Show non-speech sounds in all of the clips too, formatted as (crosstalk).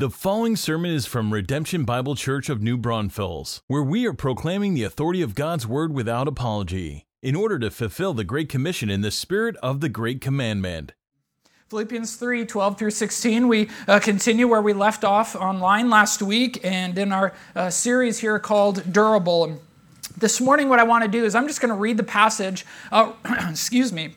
The following sermon is from Redemption Bible Church of New Braunfels, where we are proclaiming the authority of God's Word without apology, in order to fulfill the Great Commission in the spirit of the Great Commandment. Philippians 3 12 through 16. We uh, continue where we left off online last week and in our uh, series here called Durable. This morning, what I want to do is I'm just going to read the passage, uh, (clears throat) excuse me,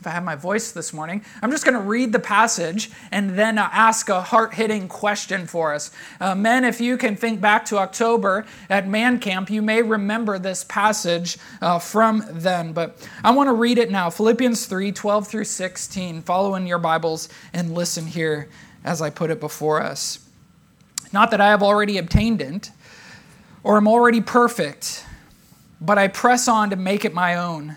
if I have my voice this morning, I'm just going to read the passage and then uh, ask a heart hitting question for us. Uh, men, if you can think back to October at Man Camp, you may remember this passage uh, from then. But I want to read it now Philippians 3 12 through 16. Follow in your Bibles and listen here as I put it before us. Not that I have already obtained it or am already perfect, but I press on to make it my own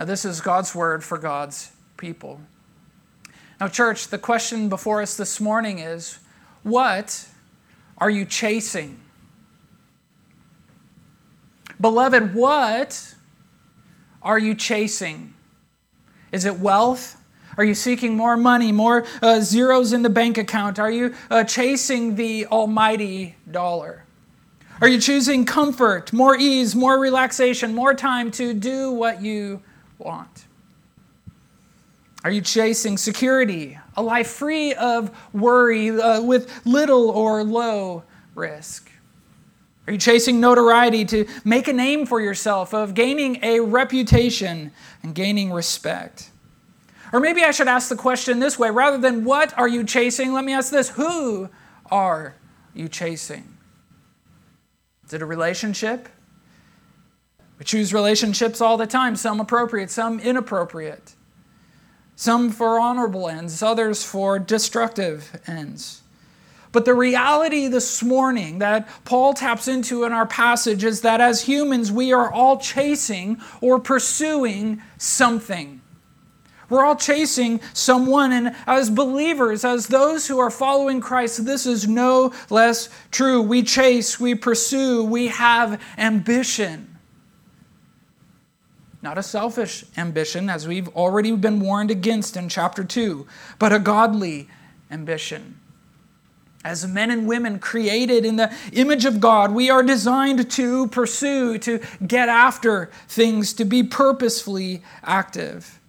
Now, this is God's word for God's people. Now, church, the question before us this morning is what are you chasing? Beloved, what are you chasing? Is it wealth? Are you seeking more money, more uh, zeros in the bank account? Are you uh, chasing the almighty dollar? Are you choosing comfort, more ease, more relaxation, more time to do what you want? Are you chasing security, a life free of worry, uh, with little or low risk? Are you chasing notoriety to make a name for yourself, of gaining a reputation and gaining respect? Or maybe I should ask the question this way rather than what are you chasing, let me ask this who are you chasing? Is it a relationship? We choose relationships all the time, some appropriate, some inappropriate, some for honorable ends, others for destructive ends. But the reality this morning that Paul taps into in our passage is that as humans, we are all chasing or pursuing something. We're all chasing someone, and as believers, as those who are following Christ, this is no less true. We chase, we pursue, we have ambition. Not a selfish ambition, as we've already been warned against in chapter 2, but a godly ambition. As men and women created in the image of God, we are designed to pursue, to get after things, to be purposefully active,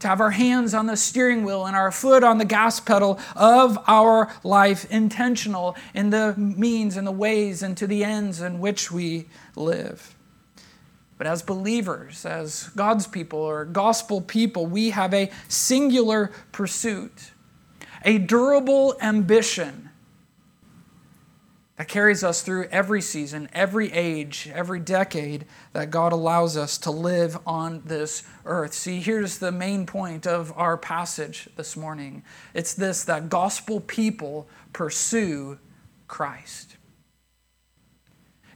to have our hands on the steering wheel and our foot on the gas pedal of our life, intentional in the means and the ways and to the ends in which we live. But as believers, as God's people or gospel people, we have a singular pursuit, a durable ambition that carries us through every season, every age, every decade that God allows us to live on this earth. See, here's the main point of our passage this morning it's this that gospel people pursue Christ.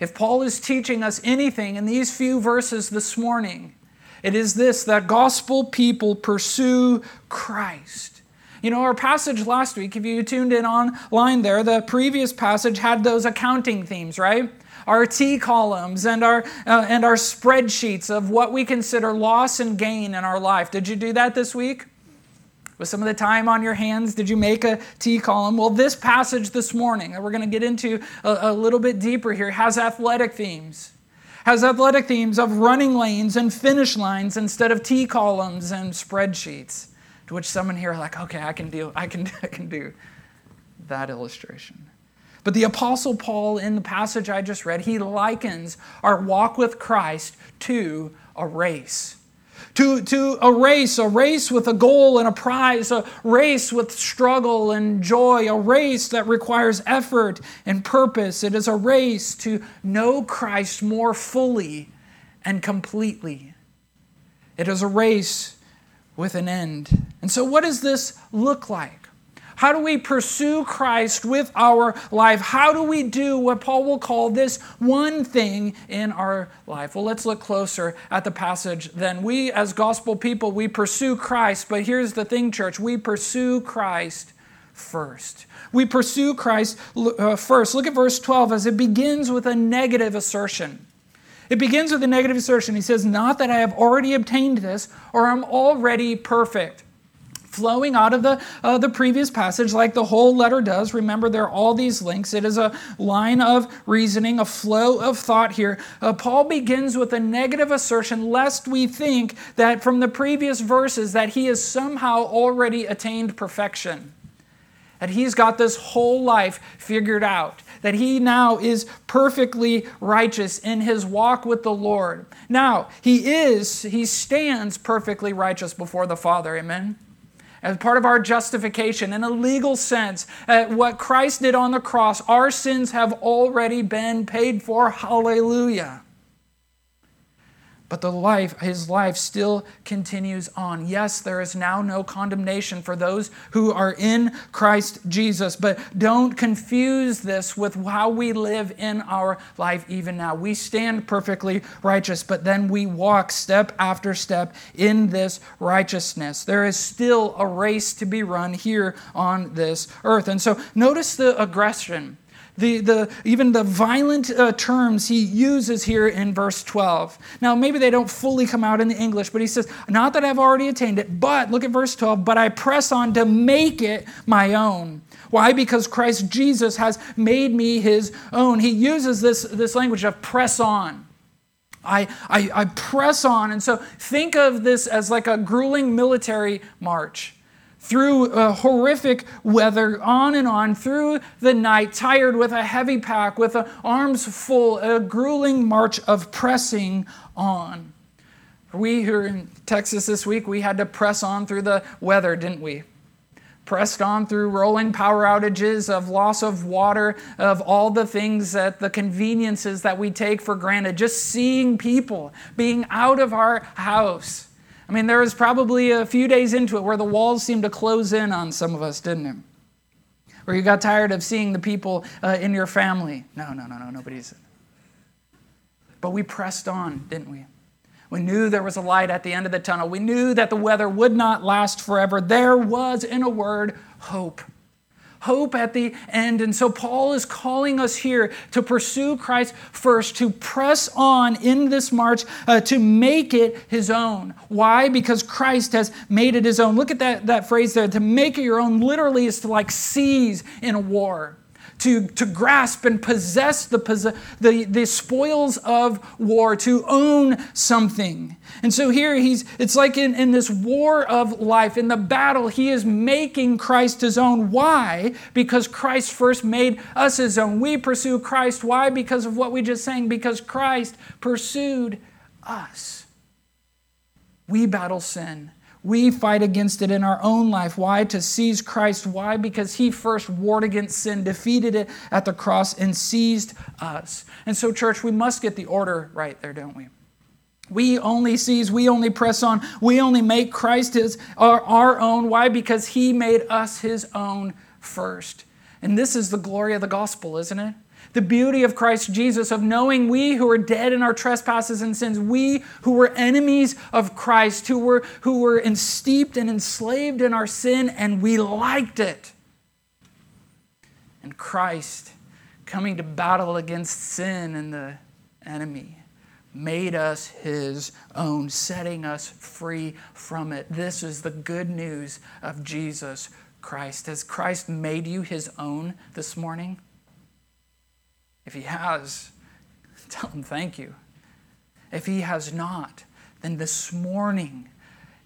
If Paul is teaching us anything in these few verses this morning, it is this that gospel people pursue Christ. You know, our passage last week, if you tuned in online there, the previous passage had those accounting themes, right? Our T columns and our, uh, and our spreadsheets of what we consider loss and gain in our life. Did you do that this week? With some of the time on your hands, did you make a T column? Well, this passage this morning that we're going to get into a, a little bit deeper here has athletic themes. Has athletic themes of running lanes and finish lines instead of T columns and spreadsheets. To which someone here are like, okay, I can do, I can, (laughs) I can do that illustration. But the Apostle Paul, in the passage I just read, he likens our walk with Christ to a race to, to a race, a race with a goal and a prize, a race with struggle and joy, a race that requires effort and purpose. It is a race to know Christ more fully and completely. It is a race with an end. And so, what does this look like? How do we pursue Christ with our life? How do we do what Paul will call this one thing in our life? Well, let's look closer at the passage then. We, as gospel people, we pursue Christ, but here's the thing, church we pursue Christ first. We pursue Christ uh, first. Look at verse 12 as it begins with a negative assertion. It begins with a negative assertion. He says, Not that I have already obtained this or I'm already perfect flowing out of the, uh, the previous passage, like the whole letter does. Remember, there are all these links. It is a line of reasoning, a flow of thought here. Uh, Paul begins with a negative assertion, lest we think that from the previous verses that he has somehow already attained perfection. That he's got this whole life figured out, that he now is perfectly righteous in his walk with the Lord. Now, he is, he stands perfectly righteous before the Father. Amen as part of our justification in a legal sense, uh, what Christ did on the cross, our sins have already been paid for. Hallelujah. But the life, his life still continues on. Yes, there is now no condemnation for those who are in Christ Jesus. But don't confuse this with how we live in our life even now. We stand perfectly righteous, but then we walk step after step in this righteousness. There is still a race to be run here on this earth. And so notice the aggression the, the, even the violent uh, terms he uses here in verse 12. Now, maybe they don't fully come out in the English, but he says, Not that I've already attained it, but, look at verse 12, but I press on to make it my own. Why? Because Christ Jesus has made me his own. He uses this, this language of press on. I, I, I press on. And so think of this as like a grueling military march through uh, horrific weather, on and on, through the night, tired with a heavy pack, with arms full, a grueling march of pressing on. We here in Texas this week, we had to press on through the weather, didn't we? Pressed on through rolling power outages, of loss of water, of all the things that the conveniences that we take for granted, just seeing people being out of our house I mean, there was probably a few days into it where the walls seemed to close in on some of us, didn't it? Where you got tired of seeing the people uh, in your family. No, no, no, no, nobody's. But we pressed on, didn't we? We knew there was a light at the end of the tunnel. We knew that the weather would not last forever. There was, in a word, hope hope at the end. And so Paul is calling us here to pursue Christ first, to press on in this march, uh, to make it his own. Why? Because Christ has made it his own. Look at that, that phrase there. To make it your own literally is to like seize in a war to, to grasp and possess the, the, the spoils of war, to own something. And so here he's, it's like in, in this war of life, in the battle, he is making Christ his own. Why? Because Christ first made us his own. We pursue Christ. Why? Because of what we just sang, because Christ pursued us. We battle sin. We fight against it in our own life. Why? To seize Christ. Why? Because he first warred against sin, defeated it at the cross, and seized us. And so, church, we must get the order right there, don't we? We only seize, we only press on, we only make Christ his, our, our own. Why? Because he made us his own first. And this is the glory of the gospel, isn't it? The beauty of Christ Jesus, of knowing we who are dead in our trespasses and sins, we who were enemies of Christ, who were, who were steeped and enslaved in our sin, and we liked it. And Christ coming to battle against sin and the enemy made us his own, setting us free from it. This is the good news of Jesus Christ. Has Christ made you his own this morning? If he has, tell him thank you. If he has not, then this morning,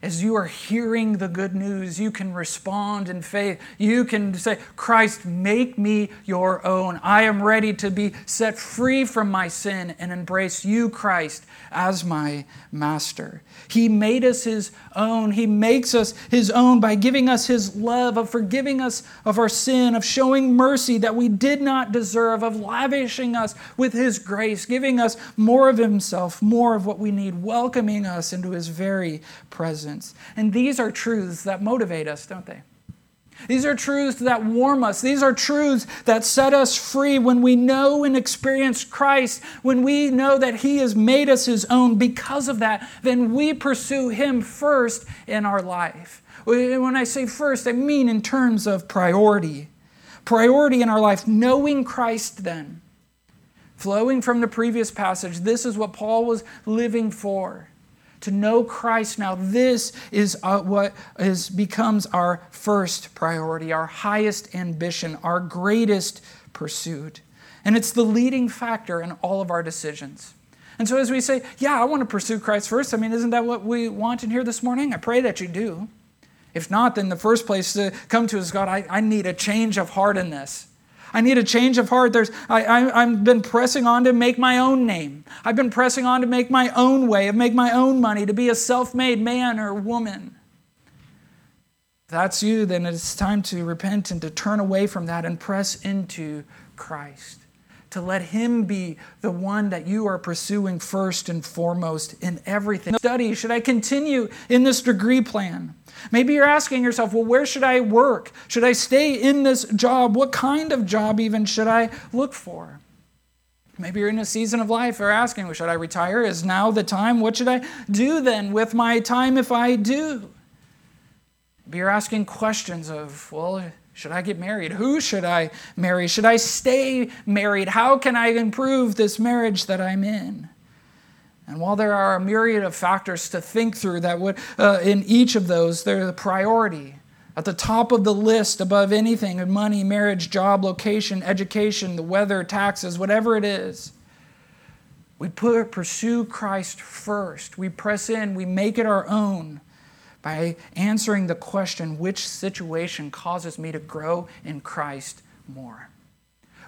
as you are hearing the good news, you can respond in faith. You can say, Christ, make me your own. I am ready to be set free from my sin and embrace you, Christ, as my master. He made us his own. He makes us his own by giving us his love, of forgiving us of our sin, of showing mercy that we did not deserve, of lavishing us with his grace, giving us more of himself, more of what we need, welcoming us into his very presence. And these are truths that motivate us, don't they? These are truths that warm us. These are truths that set us free when we know and experience Christ, when we know that He has made us His own. Because of that, then we pursue Him first in our life. When I say first, I mean in terms of priority. Priority in our life, knowing Christ then. Flowing from the previous passage, this is what Paul was living for to know Christ now. This is uh, what is, becomes our first priority, our highest ambition, our greatest pursuit. And it's the leading factor in all of our decisions. And so, as we say, Yeah, I want to pursue Christ first, I mean, isn't that what we want in here this morning? I pray that you do. If not, then the first place to come to is God, I, I need a change of heart in this. I need a change of heart. There's, I, I, I've been pressing on to make my own name. I've been pressing on to make my own way, to make my own money, to be a self made man or woman. If that's you, then it's time to repent and to turn away from that and press into Christ. To let Him be the one that you are pursuing first and foremost in everything. Study, should I continue in this degree plan? Maybe you're asking yourself, well, where should I work? Should I stay in this job? What kind of job even should I look for? Maybe you're in a season of life or asking, well, should I retire? Is now the time? What should I do then with my time if I do? Maybe you're asking questions of, well, should I get married? Who should I marry? Should I stay married? How can I improve this marriage that I'm in? And while there are a myriad of factors to think through that would, uh, in each of those, they're the priority. At the top of the list, above anything money, marriage, job, location, education, the weather, taxes, whatever it is. We put, pursue Christ first. We press in, we make it our own by answering the question which situation causes me to grow in Christ more?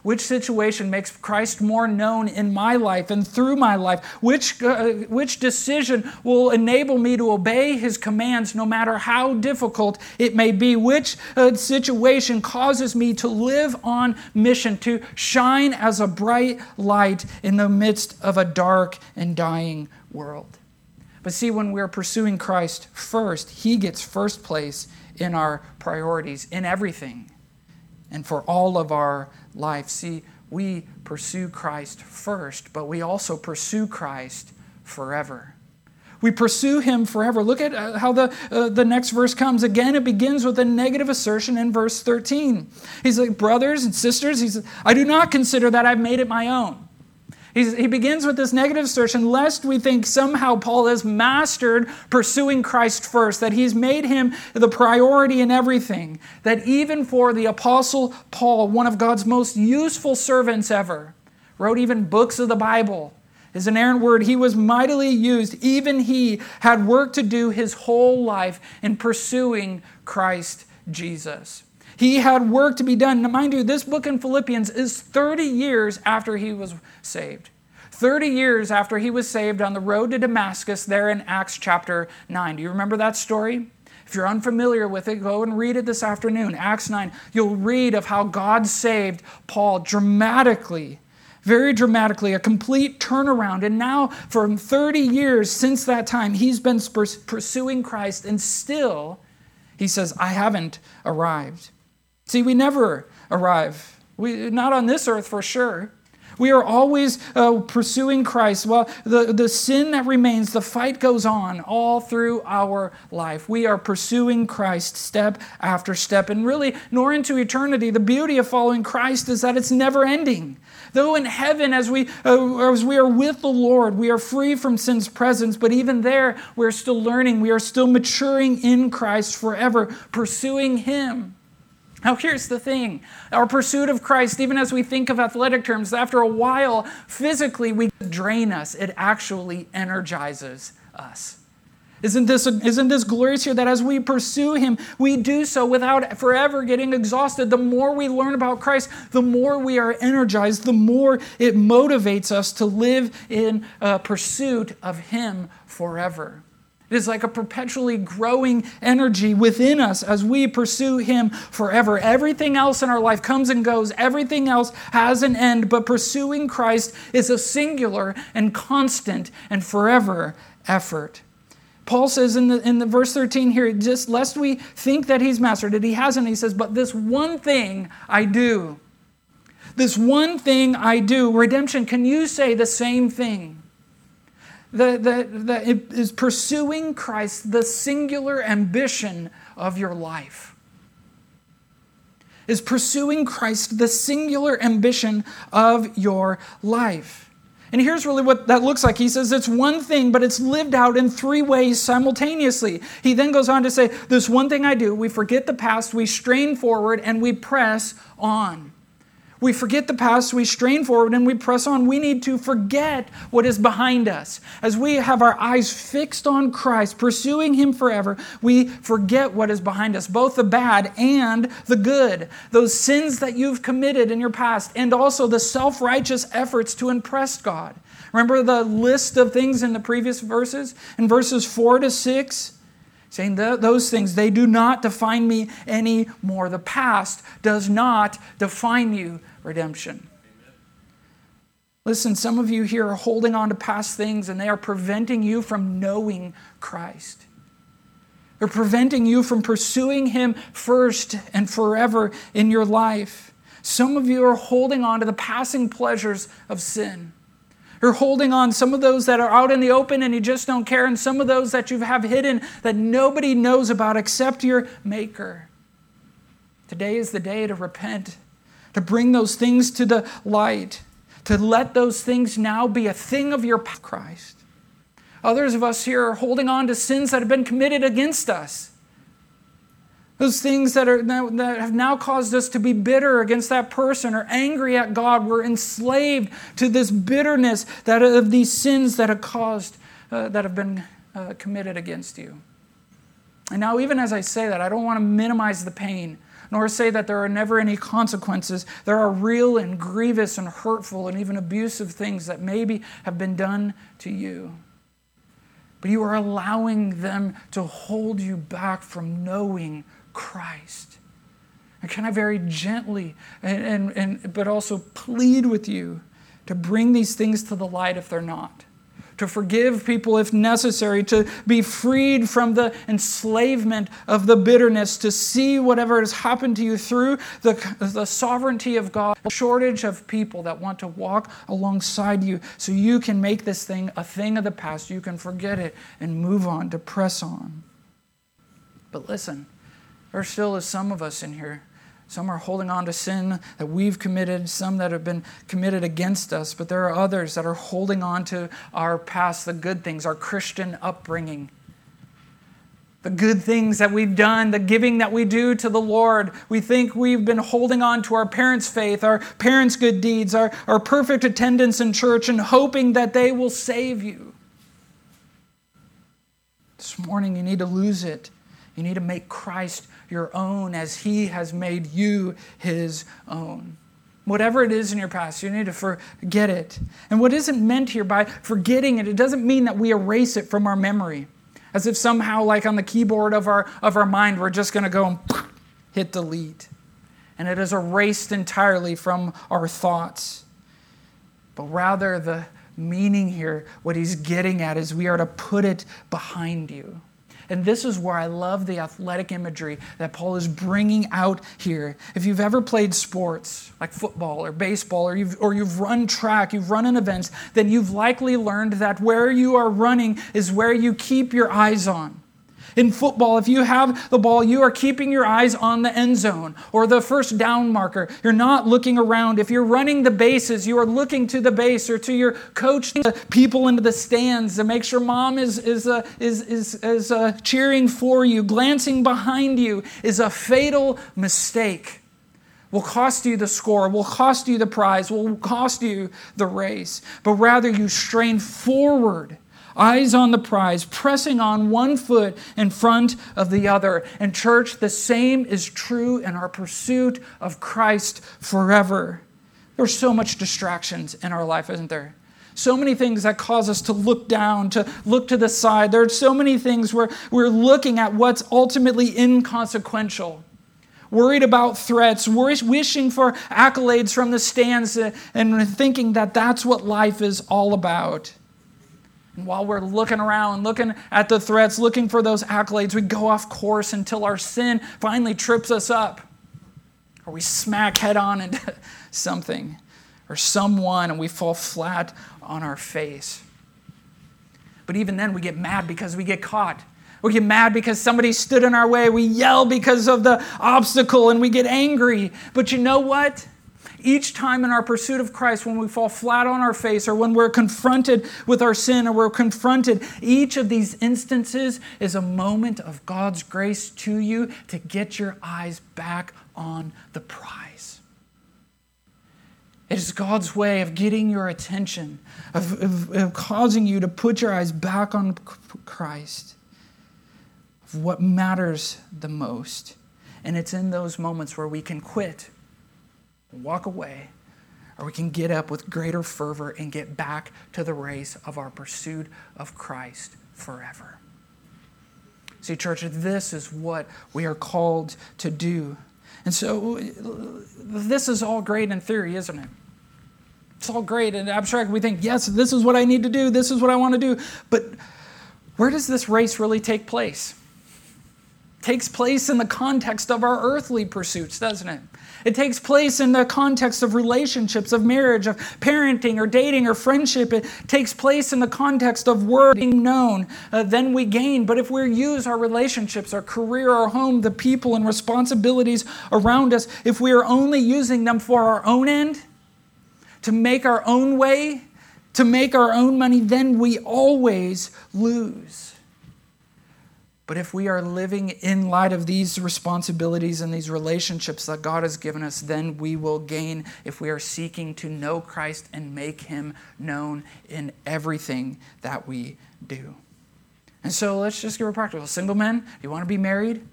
Which situation makes Christ more known in my life and through my life? Which, uh, which decision will enable me to obey his commands no matter how difficult it may be? Which uh, situation causes me to live on mission, to shine as a bright light in the midst of a dark and dying world? But see, when we're pursuing Christ first, he gets first place in our priorities, in everything, and for all of our life. See, we pursue Christ first, but we also pursue Christ forever. We pursue him forever. Look at uh, how the, uh, the next verse comes. Again, it begins with a negative assertion in verse 13. He's like, Brothers and sisters, he's, I do not consider that I've made it my own. He's, he begins with this negative assertion, lest we think somehow Paul has mastered pursuing Christ first, that he's made him the priority in everything. That even for the Apostle Paul, one of God's most useful servants ever, wrote even books of the Bible, is an errant word. He was mightily used. Even he had work to do his whole life in pursuing Christ Jesus. He had work to be done. Now, mind you, this book in Philippians is 30 years after he was saved. 30 years after he was saved on the road to Damascus, there in Acts chapter 9. Do you remember that story? If you're unfamiliar with it, go and read it this afternoon. Acts 9. You'll read of how God saved Paul dramatically, very dramatically, a complete turnaround. And now, for 30 years since that time, he's been pursuing Christ, and still, he says, I haven't arrived. See, we never arrive. We, not on this earth for sure. We are always uh, pursuing Christ. Well, the, the sin that remains, the fight goes on all through our life. We are pursuing Christ step after step. And really, nor into eternity, the beauty of following Christ is that it's never ending. Though in heaven, as we, uh, as we are with the Lord, we are free from sin's presence, but even there, we're still learning. We are still maturing in Christ forever, pursuing Him. Now, here's the thing our pursuit of Christ, even as we think of athletic terms, after a while, physically, we drain us. It actually energizes us. Isn't this, isn't this glorious here that as we pursue Him, we do so without forever getting exhausted? The more we learn about Christ, the more we are energized, the more it motivates us to live in uh, pursuit of Him forever. It is like a perpetually growing energy within us as we pursue Him forever. Everything else in our life comes and goes, everything else has an end, but pursuing Christ is a singular and constant and forever effort. Paul says in the, in the verse 13 here, just lest we think that he's mastered it, he hasn't. He says, But this one thing I do. This one thing I do. Redemption, can you say the same thing? That, that, that is pursuing Christ the singular ambition of your life. Is pursuing Christ the singular ambition of your life. And here's really what that looks like. He says it's one thing, but it's lived out in three ways simultaneously. He then goes on to say, This one thing I do, we forget the past, we strain forward, and we press on. We forget the past, we strain forward, and we press on. We need to forget what is behind us. As we have our eyes fixed on Christ, pursuing Him forever, we forget what is behind us, both the bad and the good. Those sins that you've committed in your past, and also the self righteous efforts to impress God. Remember the list of things in the previous verses? In verses 4 to 6? Saying those things they do not define me anymore the past does not define you redemption. Listen, some of you here are holding on to past things and they are preventing you from knowing Christ. They're preventing you from pursuing Him first and forever in your life. Some of you are holding on to the passing pleasures of sin. You're holding on some of those that are out in the open and you just don't care, and some of those that you have hidden that nobody knows about except your Maker. Today is the day to repent to bring those things to the light, to let those things now be a thing of your Christ. Others of us here are holding on to sins that have been committed against us. Those things that, are, that have now caused us to be bitter against that person or angry at God. We're enslaved to this bitterness that of these sins that have caused, uh, that have been uh, committed against you. And now, even as I say that, I don't want to minimize the pain nor say that there are never any consequences. There are real and grievous and hurtful and even abusive things that maybe have been done to you. But you are allowing them to hold you back from knowing Christ. And can I very gently and, and, and but also plead with you to bring these things to the light if they're not? to forgive people if necessary, to be freed from the enslavement of the bitterness, to see whatever has happened to you through the, the sovereignty of God, shortage of people that want to walk alongside you so you can make this thing a thing of the past. You can forget it and move on, to press on. But listen, there still is some of us in here some are holding on to sin that we've committed, some that have been committed against us, but there are others that are holding on to our past, the good things, our Christian upbringing. The good things that we've done, the giving that we do to the Lord. We think we've been holding on to our parents' faith, our parents' good deeds, our, our perfect attendance in church, and hoping that they will save you. This morning, you need to lose it. You need to make Christ your own as He has made you His own. Whatever it is in your past, you need to forget it. And what isn't meant here by forgetting it, it doesn't mean that we erase it from our memory. As if somehow, like on the keyboard of our, of our mind, we're just going to go and (sniffs) hit delete. And it is erased entirely from our thoughts. But rather, the meaning here, what he's getting at, is we are to put it behind you. And this is where I love the athletic imagery that Paul is bringing out here. If you've ever played sports like football or baseball, or you've, or you've run track, you've run in events, then you've likely learned that where you are running is where you keep your eyes on. In football, if you have the ball, you are keeping your eyes on the end zone or the first down marker. You're not looking around. If you're running the bases, you are looking to the base or to your coach, the people into the stands to make sure mom is, is, uh, is, is, is uh, cheering for you. Glancing behind you is a fatal mistake will cost you the score, will cost you the prize, will cost you the race, but rather you strain forward eyes on the prize, pressing on one foot in front of the other. And, church, the same is true in our pursuit of Christ forever. There's so much distractions in our life, isn't there? So many things that cause us to look down, to look to the side. There are so many things where we're looking at what's ultimately inconsequential worried about threats, wishing for accolades from the stands, and thinking that that's what life is all about. And while we're looking around, looking at the threats, looking for those accolades, we go off course until our sin finally trips us up. Or we smack head on into (laughs) something or someone and we fall flat on our face. But even then, we get mad because we get caught. We get mad because somebody stood in our way. We yell because of the obstacle and we get angry. But you know what? Each time in our pursuit of Christ, when we fall flat on our face or when we're confronted with our sin or we're confronted, each of these instances is a moment of God's grace to you to get your eyes back on the prize. It is God's way of getting your attention, of, of, of causing you to put your eyes back on Christ, of what matters the most. And it's in those moments where we can quit walk away, or we can get up with greater fervor and get back to the race of our pursuit of Christ forever. See, church, this is what we are called to do. And so, this is all great in theory, isn't it? It's all great and abstract. We think, yes, this is what I need to do, this is what I want to do. But where does this race really take place? Takes place in the context of our earthly pursuits, doesn't it? It takes place in the context of relationships, of marriage, of parenting or dating or friendship. It takes place in the context of word being known. Uh, then we gain. But if we use our relationships, our career, our home, the people and responsibilities around us, if we are only using them for our own end, to make our own way, to make our own money, then we always lose. But if we are living in light of these responsibilities and these relationships that God has given us, then we will gain if we are seeking to know Christ and make him known in everything that we do. And so let's just get real practical. Single men, do you want to be married?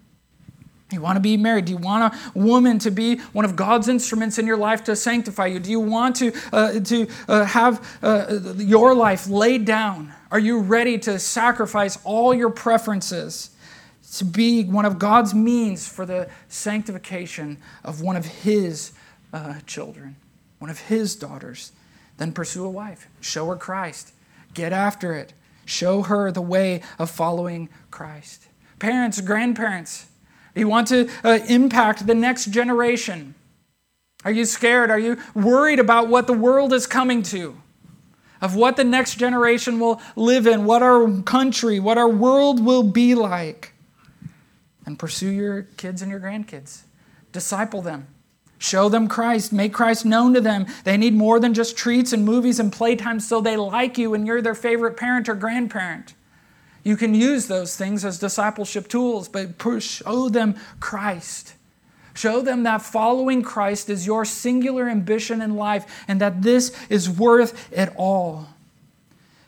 You want to be married? Do you want a woman to be one of God's instruments in your life to sanctify you? Do you want to, uh, to uh, have uh, your life laid down are you ready to sacrifice all your preferences to be one of God's means for the sanctification of one of His uh, children, one of His daughters? Then pursue a wife. Show her Christ. Get after it. Show her the way of following Christ. Parents, grandparents, you want to uh, impact the next generation. Are you scared? Are you worried about what the world is coming to? of what the next generation will live in, what our country, what our world will be like. And pursue your kids and your grandkids. Disciple them. Show them Christ. Make Christ known to them. They need more than just treats and movies and playtime so they like you and you're their favorite parent or grandparent. You can use those things as discipleship tools, but show them Christ. Show them that following Christ is your singular ambition in life and that this is worth it all.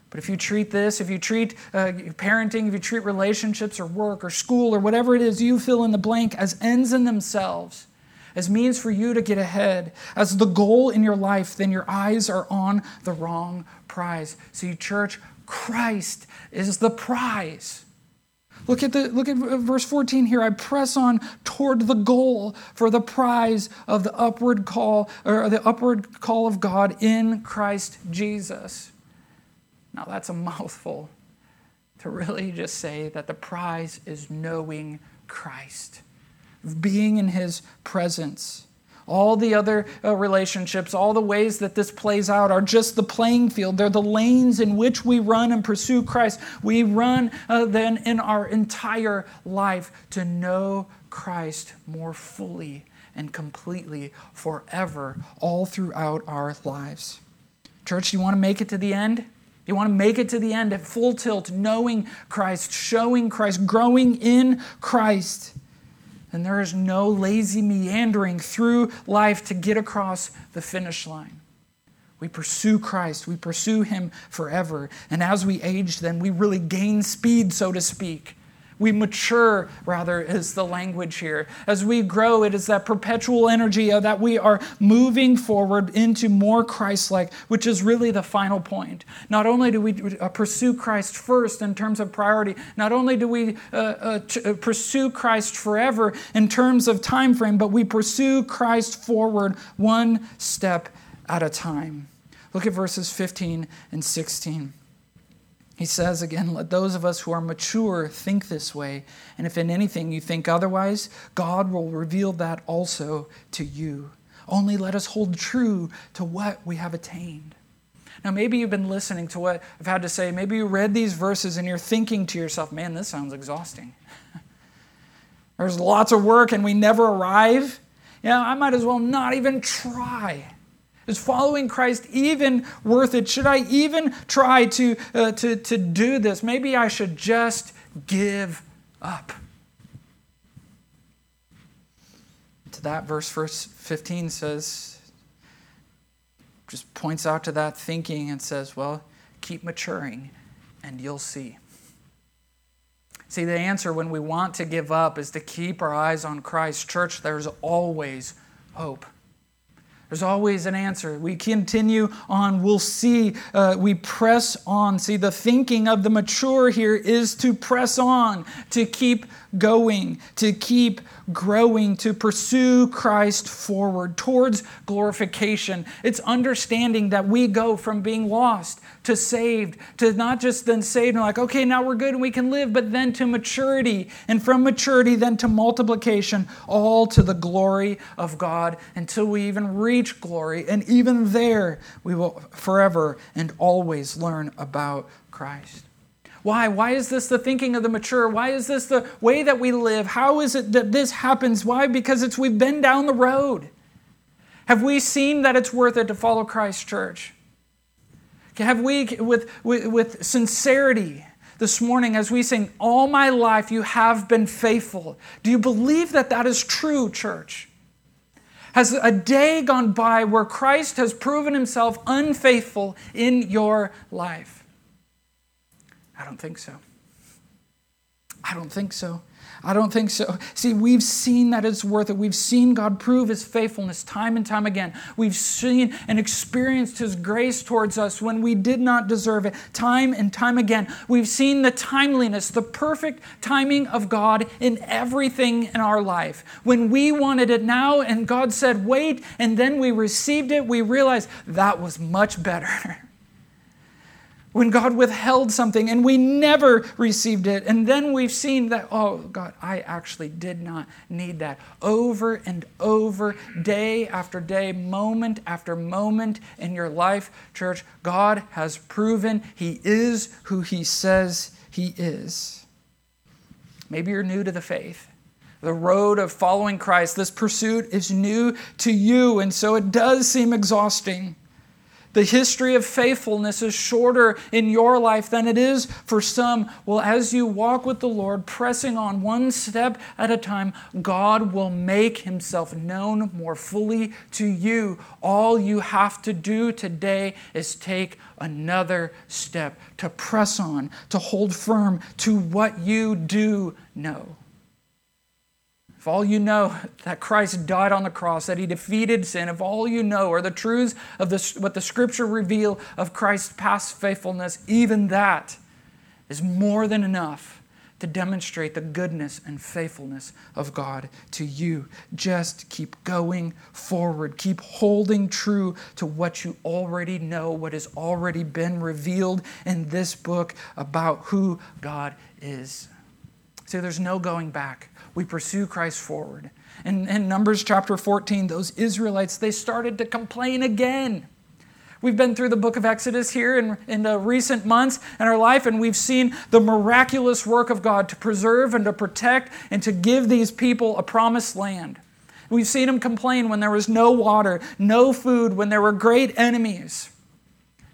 But if you treat this, if you treat uh, parenting, if you treat relationships or work or school or whatever it is you fill in the blank as ends in themselves, as means for you to get ahead, as the goal in your life, then your eyes are on the wrong prize. See, church, Christ is the prize. Look at, the, look at verse 14 here. I press on toward the goal for the prize of the upward call, or the upward call of God in Christ Jesus. Now that's a mouthful to really just say that the prize is knowing Christ, being in his presence. All the other uh, relationships, all the ways that this plays out are just the playing field. They're the lanes in which we run and pursue Christ. We run uh, then in our entire life to know Christ more fully and completely forever, all throughout our lives. Church, you want to make it to the end? You want to make it to the end at full tilt, knowing Christ, showing Christ, growing in Christ and there is no lazy meandering through life to get across the finish line. We pursue Christ, we pursue Him forever. And as we age, then we really gain speed, so to speak. We mature, rather, is the language here. As we grow, it is that perpetual energy that we are moving forward into more Christ like, which is really the final point. Not only do we uh, pursue Christ first in terms of priority, not only do we uh, uh, uh, pursue Christ forever in terms of time frame, but we pursue Christ forward one step at a time. Look at verses 15 and 16. He says again, let those of us who are mature think this way, and if in anything you think otherwise, God will reveal that also to you. Only let us hold true to what we have attained. Now, maybe you've been listening to what I've had to say. Maybe you read these verses and you're thinking to yourself, man, this sounds exhausting. (laughs) There's lots of work and we never arrive. Know, I might as well not even try. Is following Christ even worth it? Should I even try to, uh, to, to do this? Maybe I should just give up. To that, verse, verse 15 says, just points out to that thinking and says, well, keep maturing and you'll see. See, the answer when we want to give up is to keep our eyes on Christ. Church, there's always hope. There's always an answer. We continue on. We'll see. Uh, we press on. See, the thinking of the mature here is to press on, to keep going, to keep growing, to pursue Christ forward towards glorification. It's understanding that we go from being lost to saved, to not just then saved and like, okay, now we're good and we can live, but then to maturity, and from maturity then to multiplication, all to the glory of God until we even reach glory. And even there, we will forever and always learn about Christ. Why? Why is this the thinking of the mature? Why is this the way that we live? How is it that this happens? Why? Because it's we've been down the road. Have we seen that it's worth it to follow Christ Church? Have we, with, with, with sincerity, this morning as we sing, All my life you have been faithful, do you believe that that is true, church? Has a day gone by where Christ has proven himself unfaithful in your life? I don't think so. I don't think so. I don't think so. See, we've seen that it's worth it. We've seen God prove his faithfulness time and time again. We've seen and experienced his grace towards us when we did not deserve it, time and time again. We've seen the timeliness, the perfect timing of God in everything in our life. When we wanted it now and God said, wait, and then we received it, we realized that was much better. (laughs) when God withheld something and we never received it. And then we've seen that, oh, God, I actually did not need that. Over and over, day after day, moment after moment in your life, church, God has proven He is who He says He is. Maybe you're new to the faith. The road of following Christ, this pursuit is new to you, and so it does seem exhausting. The history of faithfulness is shorter in your life than it is for some. Well, as you walk with the Lord, pressing on one step at a time, God will make himself known more fully to you. All you have to do today is take another step to press on, to hold firm to what you do know. If all you know that Christ died on the cross, that he defeated sin, if all you know are the truths of the, what the scripture reveal of Christ's past faithfulness, even that is more than enough to demonstrate the goodness and faithfulness of God to you. Just keep going forward. Keep holding true to what you already know, what has already been revealed in this book about who God is. See, there's no going back we pursue Christ forward. And in Numbers chapter 14, those Israelites, they started to complain again. We've been through the book of Exodus here in, in the recent months in our life, and we've seen the miraculous work of God to preserve and to protect and to give these people a promised land. We've seen them complain when there was no water, no food, when there were great enemies.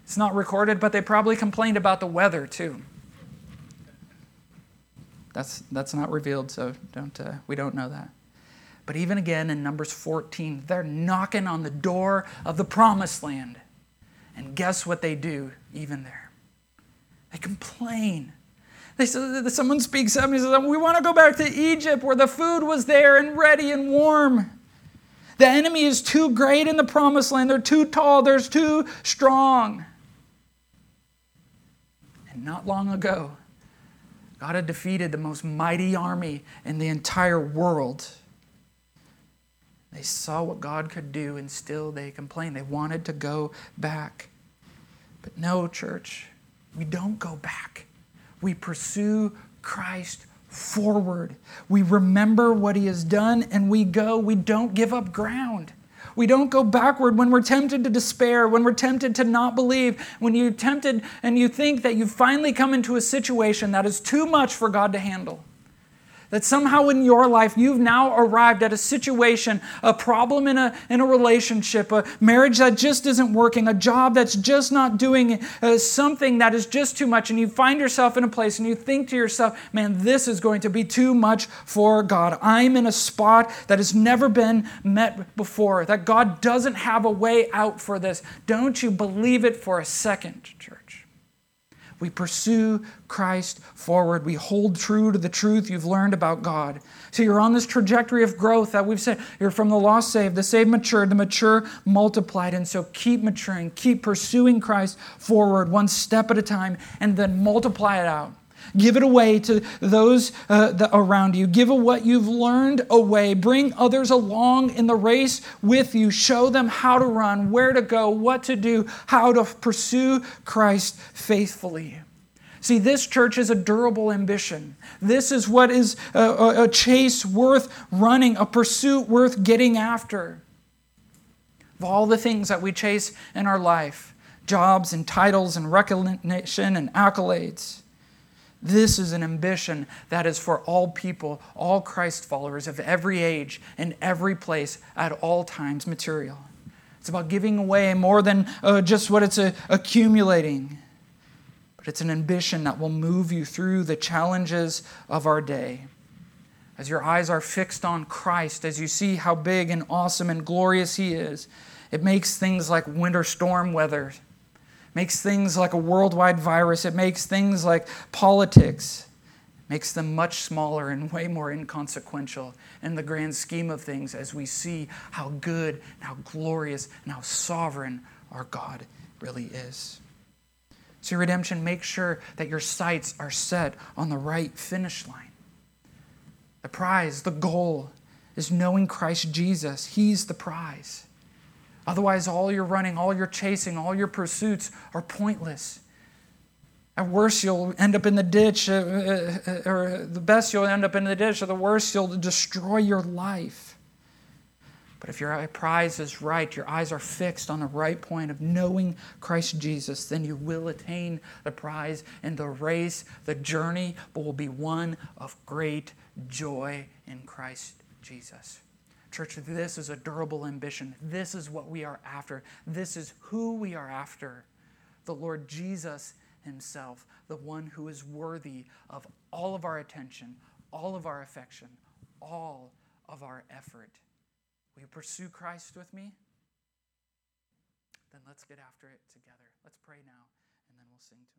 It's not recorded, but they probably complained about the weather too. That's, that's not revealed, so don't, uh, we don't know that. But even again in Numbers 14, they're knocking on the door of the promised land. And guess what they do, even there? They complain. They say, someone speaks up and says, We want to go back to Egypt where the food was there and ready and warm. The enemy is too great in the promised land. They're too tall, they're too strong. And not long ago, God had defeated the most mighty army in the entire world. They saw what God could do, and still they complained. They wanted to go back. But no, church, We don't go back. We pursue Christ forward. We remember what he has done and we go. We don't give up ground. We don't go backward when we're tempted to despair, when we're tempted to not believe, when you're tempted and you think that you've finally come into a situation that is too much for God to handle. That somehow in your life you've now arrived at a situation, a problem in a, in a relationship, a marriage that just isn't working, a job that's just not doing uh, something that is just too much, and you find yourself in a place and you think to yourself, man, this is going to be too much for God. I'm in a spot that has never been met before, that God doesn't have a way out for this. Don't you believe it for a second, church? We pursue Christ forward. We hold true to the truth you've learned about God. So you're on this trajectory of growth that we've said. You're from the lost saved, the saved matured, the mature multiplied. And so keep maturing, keep pursuing Christ forward one step at a time, and then multiply it out. Give it away to those uh, around you. Give what you've learned away. Bring others along in the race with you. Show them how to run, where to go, what to do, how to pursue Christ faithfully. See, this church is a durable ambition. This is what is a, a, chase worth running, a pursuit worth getting after. Of all the things that we chase in our life jobs and titles and recognition and accolades this is an ambition that is for all people, all Christ followers of every age and every place at all times material. It's about giving away more than uh, just what it's uh, accumulating, but it's an ambition that will move you through the challenges of our day. As your eyes are fixed on Christ, as you see how big and awesome and glorious He is, it makes things like winter storm weather makes things like a worldwide virus, it makes things like politics, makes them much smaller and way more inconsequential in the grand scheme of things as we see how good and how glorious and how sovereign our God really is. So, redemption, make sure that your sights are set on the right finish line. The prize, the goal, is knowing Christ Jesus. He's the prize. Otherwise, all your running, all your chasing, all your pursuits are pointless. At worst, you'll end up in the ditch, uh, uh, uh, or the best, you'll end up in the ditch, or the worst, you'll destroy your life. But if your prize is right, your eyes are fixed on the right point of knowing Christ Jesus, then you will attain the prize, and the race, the journey, will be one of great joy in Christ Jesus. Church, this is a durable ambition. This is what we are after. This is who we are after. The Lord Jesus Himself, the one who is worthy of all of our attention, all of our affection, all of our effort. Will you pursue Christ with me? Then let's get after it together. Let's pray now, and then we'll sing to